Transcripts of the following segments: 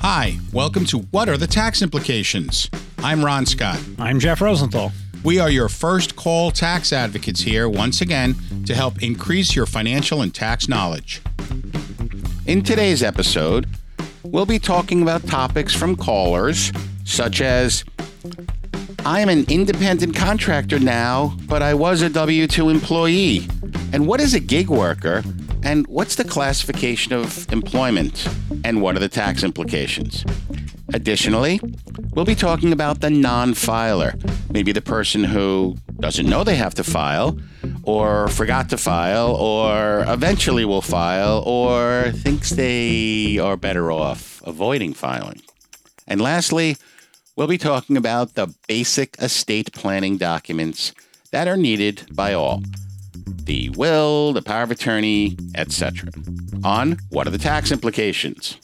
Hi, welcome to What Are the Tax Implications? I'm Ron Scott. I'm Jeff Rosenthal. We are your first call tax advocates here once again to help increase your financial and tax knowledge. In today's episode, we'll be talking about topics from callers such as I'm an independent contractor now, but I was a W 2 employee. And what is a gig worker? And what's the classification of employment? And what are the tax implications? Additionally, we'll be talking about the non filer, maybe the person who doesn't know they have to file, or forgot to file, or eventually will file, or thinks they are better off avoiding filing. And lastly, we'll be talking about the basic estate planning documents that are needed by all the will, the power of attorney, etc. On what are the tax implications?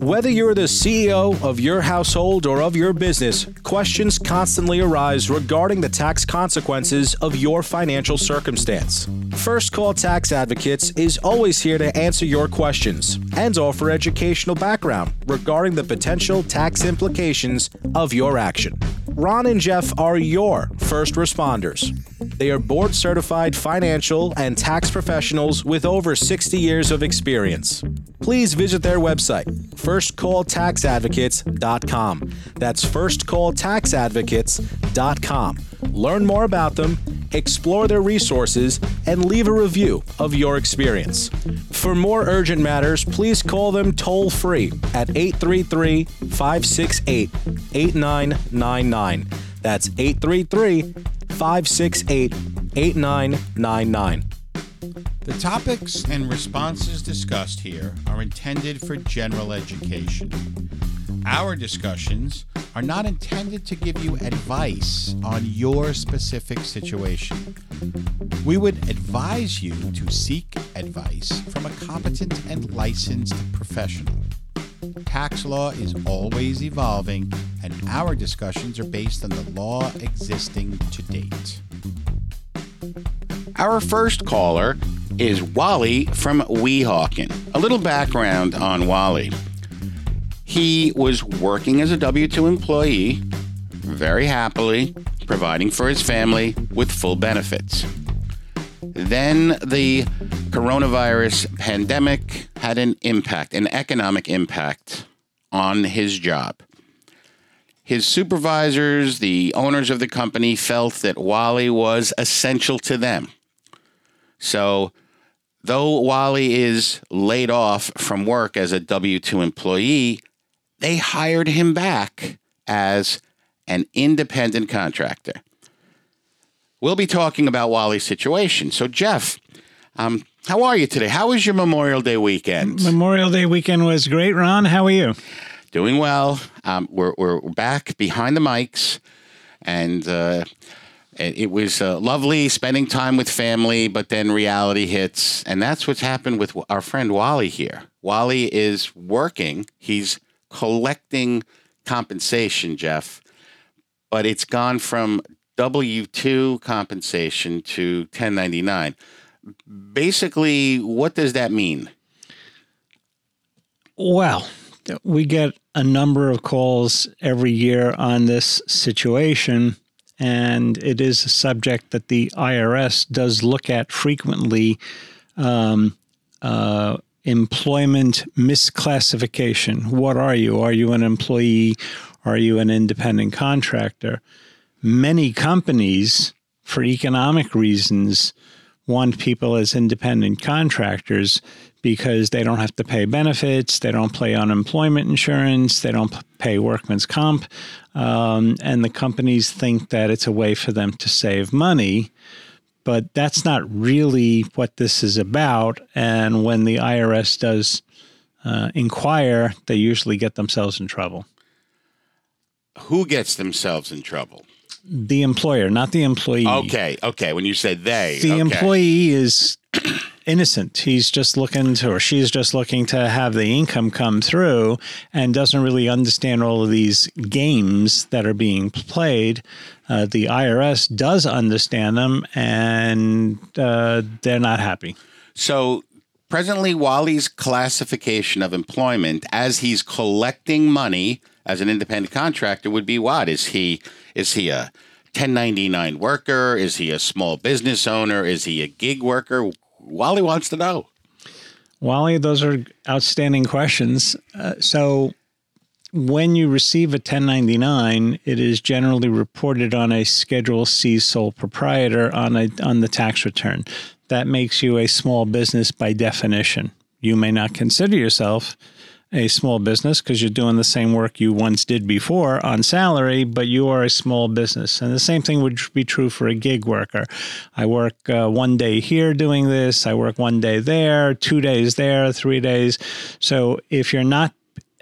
Whether you're the CEO of your household or of your business, questions constantly arise regarding the tax consequences of your financial circumstance. First Call Tax Advocates is always here to answer your questions and offer educational background regarding the potential tax implications of your action. Ron and Jeff are your first responders. They are board certified financial and tax professionals with over 60 years of experience. Please visit their website, firstcalltaxadvocates.com. That's firstcalltaxadvocates.com. Learn more about them, explore their resources, and leave a review of your experience. For more urgent matters, please call them toll free at 833 568 8999. That's 833 568 8999. The topics and responses discussed here are intended for general education. Our discussions are not intended to give you advice on your specific situation. We would advise you to seek advice from a competent and licensed professional. Tax law is always evolving, and our discussions are based on the law existing to date. Our first caller is Wally from Weehawken. A little background on Wally. He was working as a W 2 employee, very happily, providing for his family with full benefits. Then the coronavirus pandemic had an impact, an economic impact on his job. His supervisors, the owners of the company, felt that Wally was essential to them. So, though Wally is laid off from work as a W 2 employee, they hired him back as an independent contractor. We'll be talking about Wally's situation. So, Jeff, um, how are you today? How was your Memorial Day weekend? Memorial Day weekend was great. Ron, how are you? Doing well. Um, we're, we're back behind the mics, and uh, it, was uh, lovely spending time with family, but then reality hits. And that's what's happened with our friend Wally here. Wally is working, he's collecting compensation, Jeff, but it's gone from W 2 compensation to 1099. Basically, what does that mean? Well, we get a number of calls every year on this situation, and it is a subject that the IRS does look at frequently. Um, uh, employment misclassification. What are you? Are you an employee? Are you an independent contractor? Many companies, for economic reasons, want people as independent contractors because they don't have to pay benefits, they don't pay unemployment insurance, they don't pay workman's comp, um, and the companies think that it's a way for them to save money. But that's not really what this is about. And when the IRS does uh, inquire, they usually get themselves in trouble. Who gets themselves in trouble? The employer, not the employee. Okay, okay. When you say they, The okay. employee is innocent. He's just looking to, or she's just looking to have the income come through and doesn't really understand all of these games that are being played. Uh, the IRS does understand them and uh, they're not happy. So presently, Wally's classification of employment as he's collecting money as an independent contractor would be what? Is he is he a 1099 worker? Is he a small business owner? Is he a gig worker? Wally wants to know. Wally, those are outstanding questions. Uh, so, when you receive a 1099, it is generally reported on a Schedule C sole proprietor on a on the tax return. That makes you a small business by definition. You may not consider yourself a small business because you're doing the same work you once did before on salary, but you are a small business. And the same thing would be true for a gig worker. I work uh, one day here doing this, I work one day there, two days there, three days. So if you're not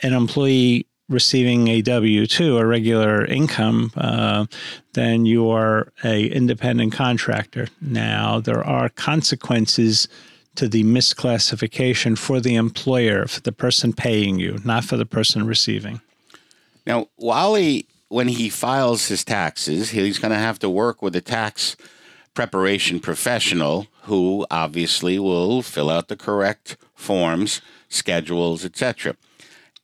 an employee receiving a W two, a regular income, uh, then you are a independent contractor. Now there are consequences to the misclassification for the employer, for the person paying you, not for the person receiving. Now, Wally, when he files his taxes, he's going to have to work with a tax preparation professional who obviously will fill out the correct forms, schedules, etc.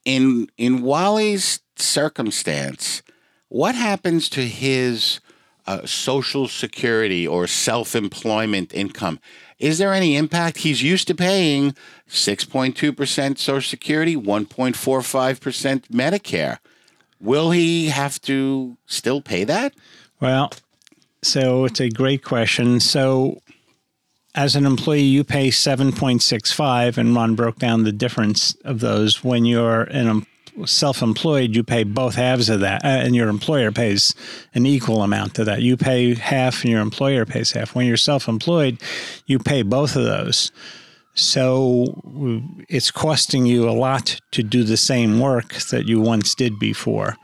In in Wally's circumstance, what happens to his uh, social security or self-employment income? Is there any impact? He's used to paying 6.2% Social Security, 1.45% Medicare. Will he have to still pay that? Well, so it's a great question. So, as an employee, you pay 7.65, and Ron broke down the difference of those. When you're an self-employed, you pay both halves of that, uh, and your employer pays an equal amount to that. You pay half, and your employer pays half. When you're self-employed, you pay both of those. So it's costing you a lot to do the same work that you once did before.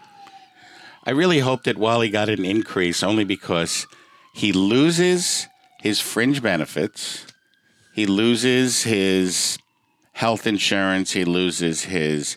I really hope that Wally got an increase only because he loses his fringe benefits, he loses his health insurance, he loses his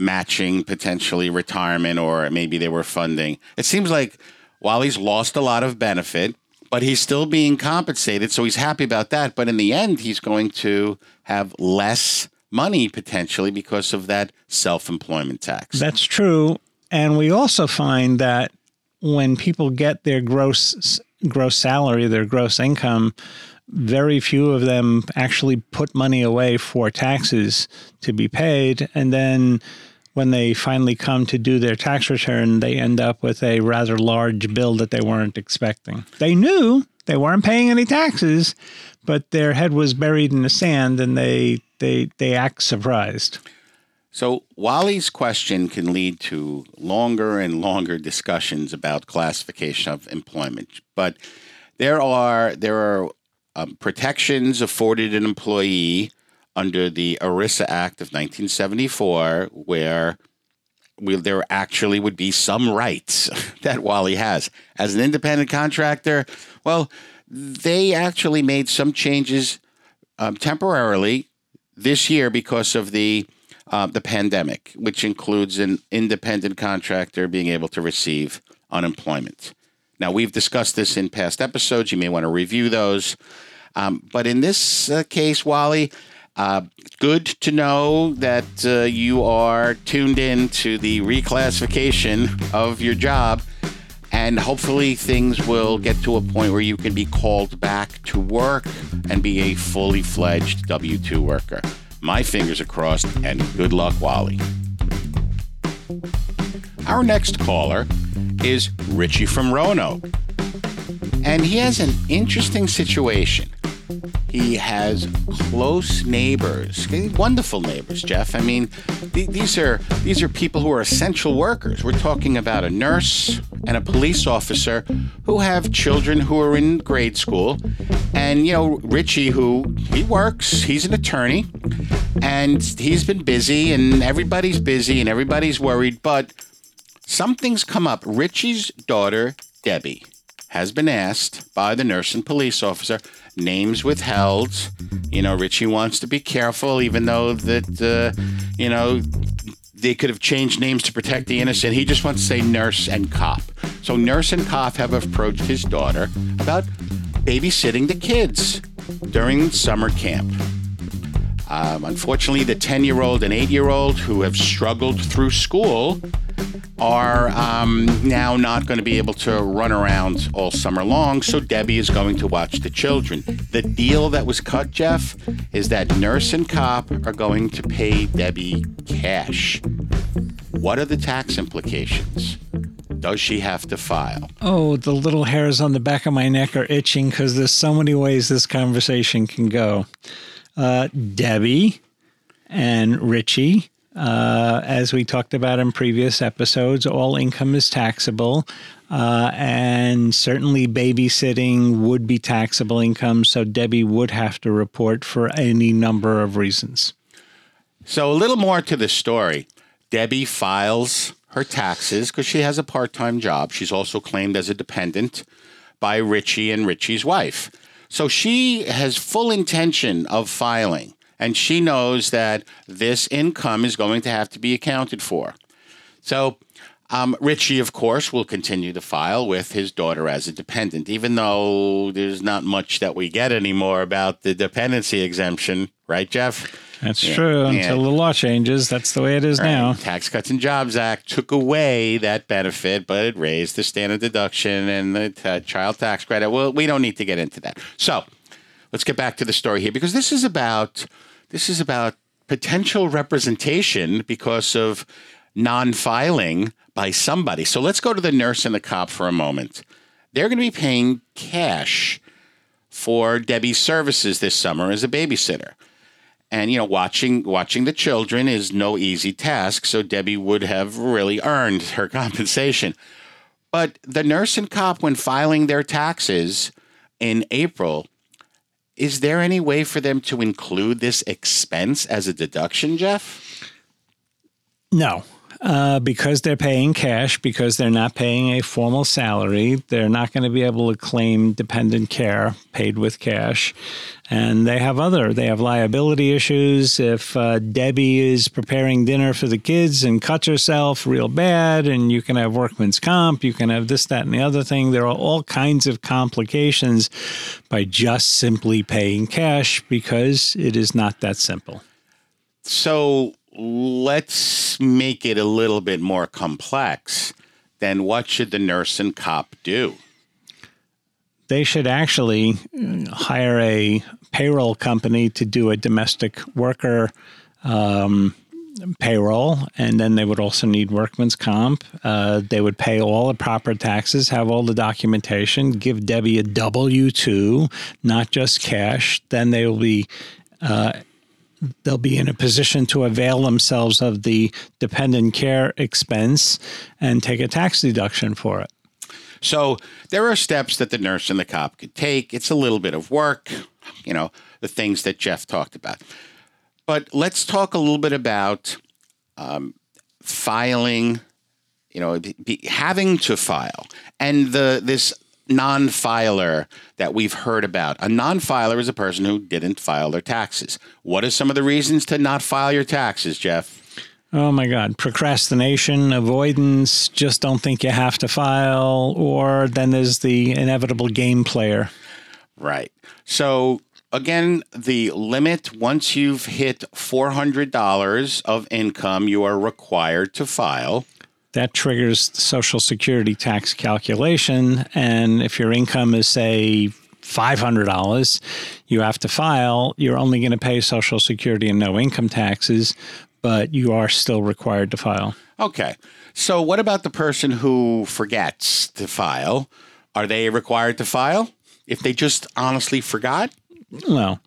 matching potentially retirement or maybe they were funding. It seems like while he's lost a lot of benefit, but he's still being compensated, so he's happy about that. But in the end, he's going to have less money potentially because of that self employment tax. That's true. And we also find that when people get their gross gross salary, their gross income, very few of them actually put money away for taxes to be paid. And then when they finally come to do their tax return, they end up with a rather large bill that they weren't expecting. They knew they weren't paying any taxes, but their head was buried in the sand and they they they act surprised. So Wally's question can lead to longer and longer discussions about classification of employment, but there are there are um, protections afforded an employee under the ERISA Act of 1974, where we, there actually would be some rights that Wally has as an independent contractor. Well, they actually made some changes um, temporarily this year because of the uh, the pandemic, which includes an independent contractor being able to receive unemployment. Now, we've discussed this in past episodes. You may want to review those. Um, but in this uh, case, Wally, uh, good to know that uh, you are tuned in to the reclassification of your job. And hopefully, things will get to a point where you can be called back to work and be a fully fledged W 2 worker. My fingers are crossed, and good luck, Wally. Our next caller is Richie from Roanoke. And he has an interesting situation. He has close neighbors, wonderful neighbors, Jeff. I mean, th- these are these are people who are essential workers. We're talking about a nurse and a police officer who have children who are in grade school. And you know, Richie who he works, he's an attorney, and he's been busy and everybody's busy and everybody's worried, but something's come up. Richie's daughter, Debbie, has been asked by the nurse and police officer, names withheld. You know, Richie wants to be careful, even though that, uh, you know, they could have changed names to protect the innocent. He just wants to say nurse and cop. So, nurse and cop have approached his daughter about babysitting the kids during summer camp. Um, unfortunately, the 10 year old and 8 year old who have struggled through school are um, now not going to be able to run around all summer long, so Debbie is going to watch the children. The deal that was cut, Jeff, is that nurse and cop are going to pay Debbie cash. What are the tax implications? Does she have to file? Oh, the little hairs on the back of my neck are itching because there's so many ways this conversation can go. Uh, Debbie and Richie uh, as we talked about in previous episodes, all income is taxable, uh, and certainly babysitting would be taxable income. So Debbie would have to report for any number of reasons. So, a little more to the story. Debbie files her taxes because she has a part time job. She's also claimed as a dependent by Richie and Richie's wife. So, she has full intention of filing and she knows that this income is going to have to be accounted for. So, um, Richie, of course, will continue to file with his daughter as a dependent, even though there's not much that we get anymore about the dependency exemption, right, Jeff? That's yeah. true. Until the law changes, that's the way it is right. now. Tax Cuts and Jobs Act took away that benefit, but it raised the standard deduction and the t- uh, child tax credit. Well, we don't need to get into that. So let's get back to the story here because this is about this is about potential representation because of non filing by somebody. So let's go to the nurse and the cop for a moment. They're going to be paying cash for Debbie's services this summer as a babysitter. And you know, watching watching the children is no easy task, so Debbie would have really earned her compensation. But the nurse and cop, when filing their taxes in April, is there any way for them to include this expense as a deduction, Jeff? No. Uh, because they're paying cash, because they're not paying a formal salary, they're not going to be able to claim dependent care paid with cash. And they have other, they have liability issues. If uh, Debbie is preparing dinner for the kids and cuts herself real bad, and you can have workman's comp, you can have this, that, and the other thing. There are all kinds of complications by just simply paying cash because it is not that simple. So, let's make it a little bit more complex. Then what should the nurse and cop do? They should actually uh, hire a payroll company to do a domestic worker um, payroll, and then they would also need workman's comp. Uh, they would pay all the proper taxes, have all the documentation, give Debbie a W 2, not just cash. Then they will be uh, they'll be in a position to avail themselves of the dependent care expense and take a tax deduction for it. So there are steps that the nurse and the cop could take. It's a little bit of work, you know, the things that Jeff talked about. But let's talk a little bit about um, filing, you know, be, having to file, and the this non-filer that we've heard about. A non-filer is a person who didn't file their taxes. What are some of the reasons to not file your taxes, Jeff? Oh my God. Procrastination, avoidance, just don't think you have to file, or then there's the inevitable game player. Right. So, again, the limit once you've hit $400 of income, you are required to file that triggers the Social Security tax calculation. And if your income is, say, $500, you have to file. You're only going to pay Social Security and no income taxes, but you are still required to file. Okay. So, what about the person who forgets to file? Are they required to file if they just honestly forgot? Well,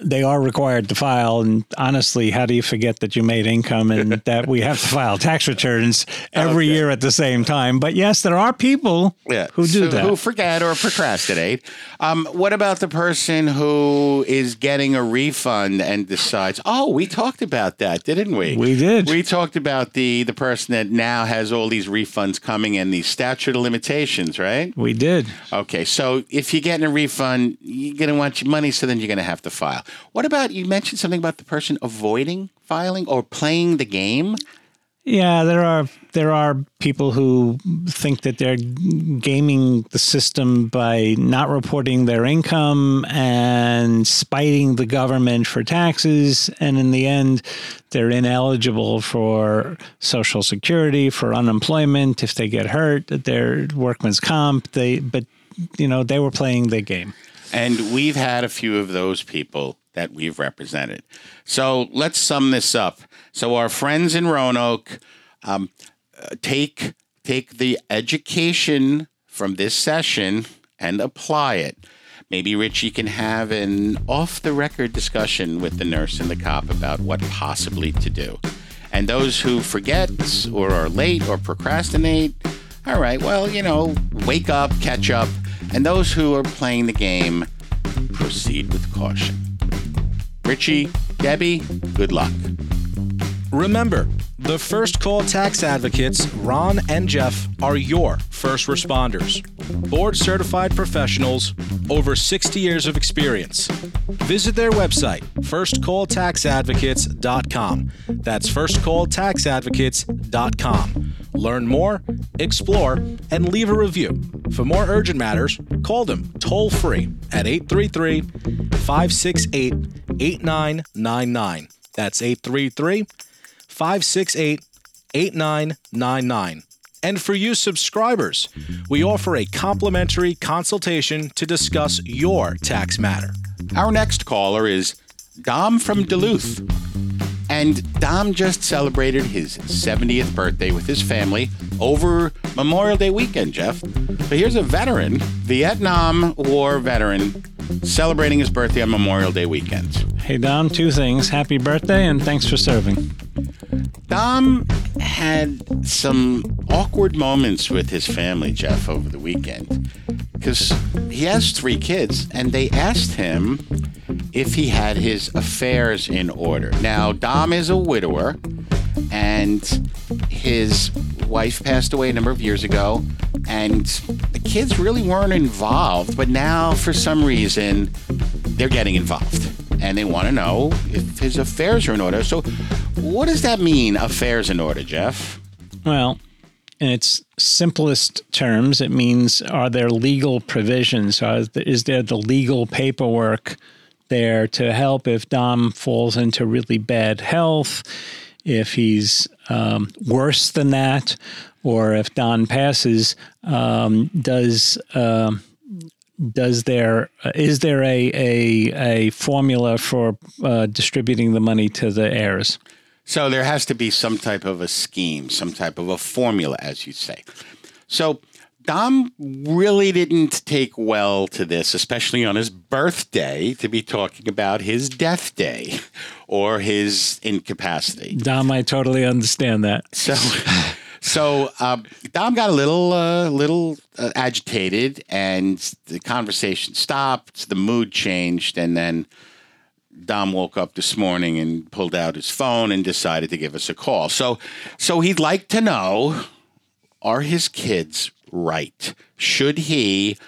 they are required to file. And honestly, how do you forget that you made income and that we have to file tax returns every okay. year at the same time? But yes, there are people yeah. who do so, that. Who forget or procrastinate. Um, what about the person who is getting a refund and decides, oh, we talked about that, didn't we? We did. We talked about the, the person that now has all these refunds coming and these statute of limitations, right? We did. Okay. So if you're getting a refund, you're going to want your money, so then you're going to have to file. What about you mentioned something about the person avoiding filing or playing the game? Yeah, there are there are people who think that they're gaming the system by not reporting their income and spiting the government for taxes, and in the end, they're ineligible for Social Security, for unemployment if they get hurt, their workman's comp. They but you know they were playing the game. And we've had a few of those people that we've represented. So let's sum this up. So our friends in Roanoke um, uh, take take the education from this session and apply it. Maybe Richie can have an off the record discussion with the nurse and the cop about what possibly to do. And those who forget or are late or procrastinate, all right, well, you know, wake up, catch up. And those who are playing the game, proceed with caution. Richie, Debbie, good luck. Remember, the First Call Tax Advocates, Ron and Jeff, are your first responders. Board certified professionals, over 60 years of experience. Visit their website, firstcalltaxadvocates.com. That's firstcalltaxadvocates.com. Learn more, explore, and leave a review. For more urgent matters, call them toll free at 833 568 8999. That's 833 568 8999. And for you subscribers, we offer a complimentary consultation to discuss your tax matter. Our next caller is Dom from Duluth. And Dom just celebrated his 70th birthday with his family over Memorial Day weekend, Jeff. But here's a veteran, Vietnam War veteran, celebrating his birthday on Memorial Day weekend. Hey, Dom, two things. Happy birthday and thanks for serving. Dom had some awkward moments with his family, Jeff, over the weekend. Because he has three kids, and they asked him if he had his affairs in order. Now, Dom is a widower, and his wife passed away a number of years ago, and the kids really weren't involved, but now, for some reason, they're getting involved and they want to know if his affairs are in order. So, what does that mean, affairs in order, Jeff? Well, in its simplest terms, it means are there legal provisions? Is there the legal paperwork there to help if Dom falls into really bad health, if he's um, worse than that, or if Don passes? Um, does uh, does there is there a a, a formula for uh, distributing the money to the heirs? So there has to be some type of a scheme, some type of a formula, as you say. So Dom really didn't take well to this, especially on his birthday, to be talking about his death day or his incapacity. Dom, I totally understand that. So. So um, Dom got a little, uh, little uh, agitated, and the conversation stopped. The mood changed, and then Dom woke up this morning and pulled out his phone and decided to give us a call. So, so he'd like to know: Are his kids right? Should he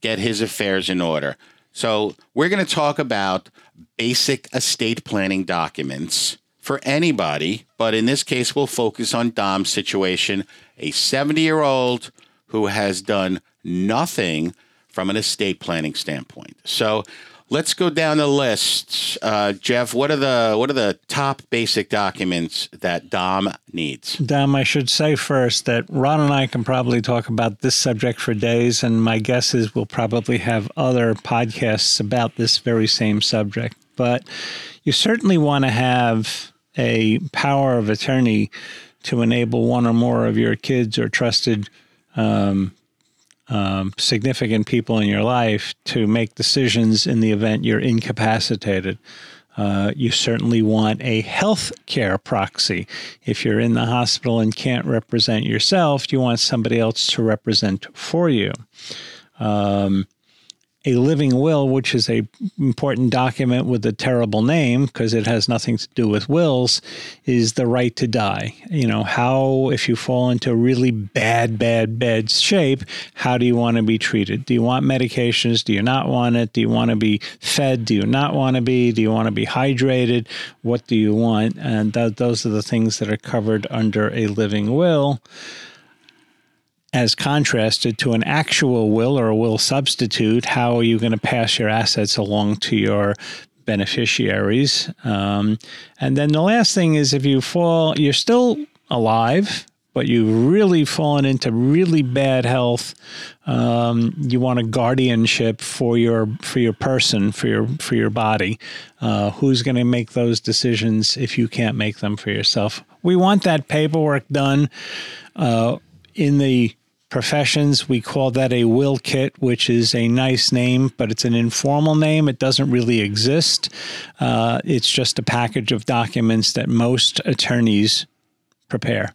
get his affairs in order? So, we're going to talk about basic estate planning documents for anybody, but in this case, we'll focus on Dom's situation a 70 year old who has done nothing from an estate planning standpoint. So let's go down the list. Uh, Jeff, what are the what are the top basic documents that Dom needs? Dom, I should say first that Ron and I can probably talk about this subject for days, and my guess is we'll probably have other podcasts about this very same subject. But you certainly want to have a power of attorney to enable one or more of your kids or trusted um, um, significant people in your life to make decisions in the event you're incapacitated. Uh, you certainly want a health care proxy. If you're in the hospital and can't represent yourself, you want somebody else to represent for you. Um, a living will, which is a important document with a terrible name because it has nothing to do with wills, is the right to die. You know, how if you fall into really bad, bad, bad shape, how do you want to be treated? Do you want medications? Do you not want it? Do you want to be fed? Do you not want to be? Do you want to be hydrated? What do you want? And th- those are the things that are covered under a living will as contrasted to an actual will or a will substitute, how are you going to pass your assets along to your beneficiaries? Um, and then the last thing is if you fall, you're still alive, but you've really fallen into really bad health. Um, you want a guardianship for your for your person for your for your body. Uh, who's going to make those decisions if you can't make them for yourself? We want that paperwork done uh, in the professions. We call that a will kit, which is a nice name, but it's an informal name. It doesn't really exist. Uh, it's just a package of documents that most attorneys prepare.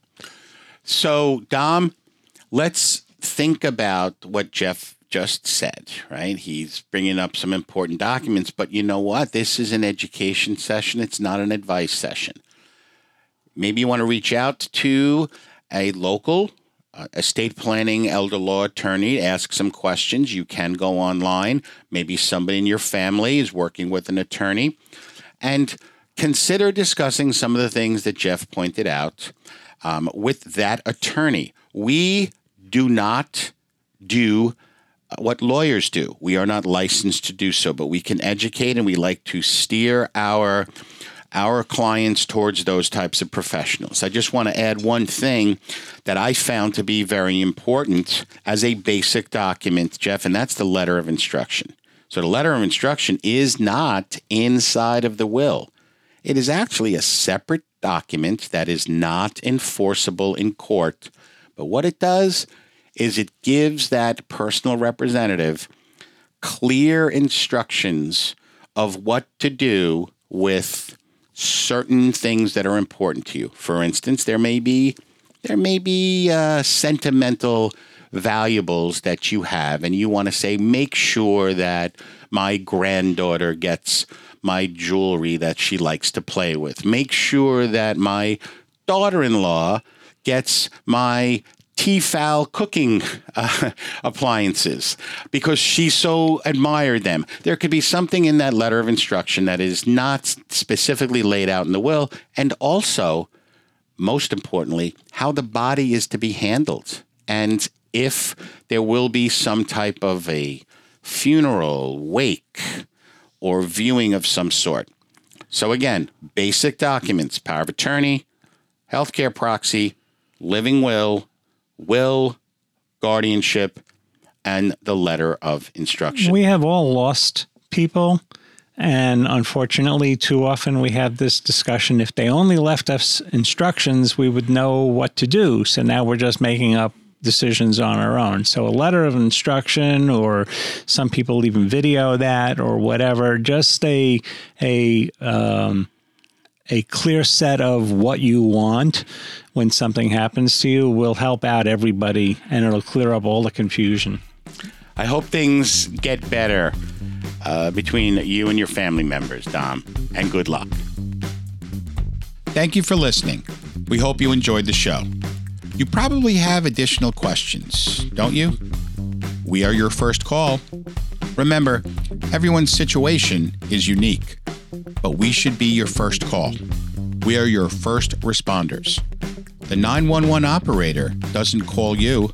So, Dom, let's think about what Jeff just said, right? He's bringing up some important documents, but you know what? This is an education session, it's not an advice session. Maybe you want to reach out to a local uh, estate planning elder law attorney ask some questions. You can go online. Maybe somebody in your family is working with an attorney. And consider discussing some of the things that jeff pointed out um, with that attorney. We do not do uh, what lawyers do. We are not licensed to do so but we can educate and we like to steer our our clients towards those types of professionals. I just want to add one thing that I found to be very important as a basic document, Jeff, and that's the letter of instruction. So the letter of instruction is not inside of the will. It is actually a separate document that is not enforceable in court. But what it does is it gives that personal representative clear instructions of what to do with certain things that are important to you. For instance, there may be there may be uh, sentimental valuables that you have, and you want to say, make sure that my granddaughter gets my jewelry that she likes to play with. Make sure that my daughter in law gets my Tefal cooking uh, appliances because she so admired them. There could be something in that letter of instruction that is not specifically laid out in the will, and also, most importantly, how the body is to be handled. And if there will be some type of a funeral, wake, or viewing of some sort. So, again, basic documents power of attorney, healthcare proxy, living will, will, guardianship, and the letter of instruction. We have all lost people. And unfortunately, too often we have this discussion. If they only left us instructions, we would know what to do. So now we're just making up decisions on our own. So a letter of instruction, or some people even video that, or whatever, just a a um, a clear set of what you want when something happens to you will help out everybody and it'll clear up all the confusion. I hope things get better uh, between you and your family members, Dom, and good luck. Thank you for listening. We hope you enjoyed the show. You probably have additional questions, don't you? We are your first call. Remember, everyone's situation is unique but we should be your first call. We are your first responders. The 911 operator doesn't call you.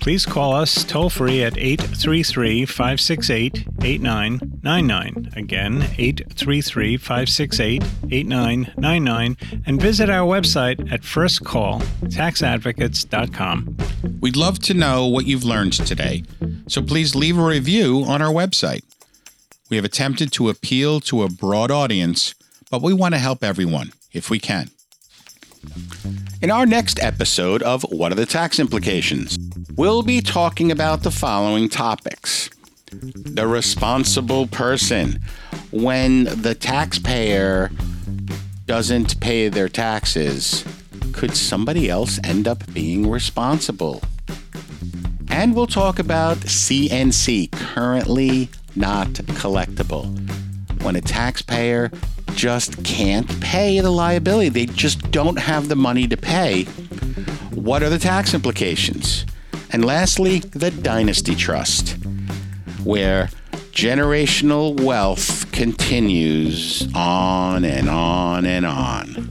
Please call us toll free at 833 568 8999. Again, 833 568 8999. And visit our website at firstcalltaxadvocates.com. We'd love to know what you've learned today, so please leave a review on our website. We have attempted to appeal to a broad audience, but we want to help everyone if we can. In our next episode of What Are the Tax Implications? We'll be talking about the following topics the responsible person. When the taxpayer doesn't pay their taxes, could somebody else end up being responsible? And we'll talk about CNC, currently not collectible. When a taxpayer just can't pay the liability, they just don't have the money to pay. What are the tax implications? And lastly, the Dynasty Trust, where generational wealth continues on and on and on.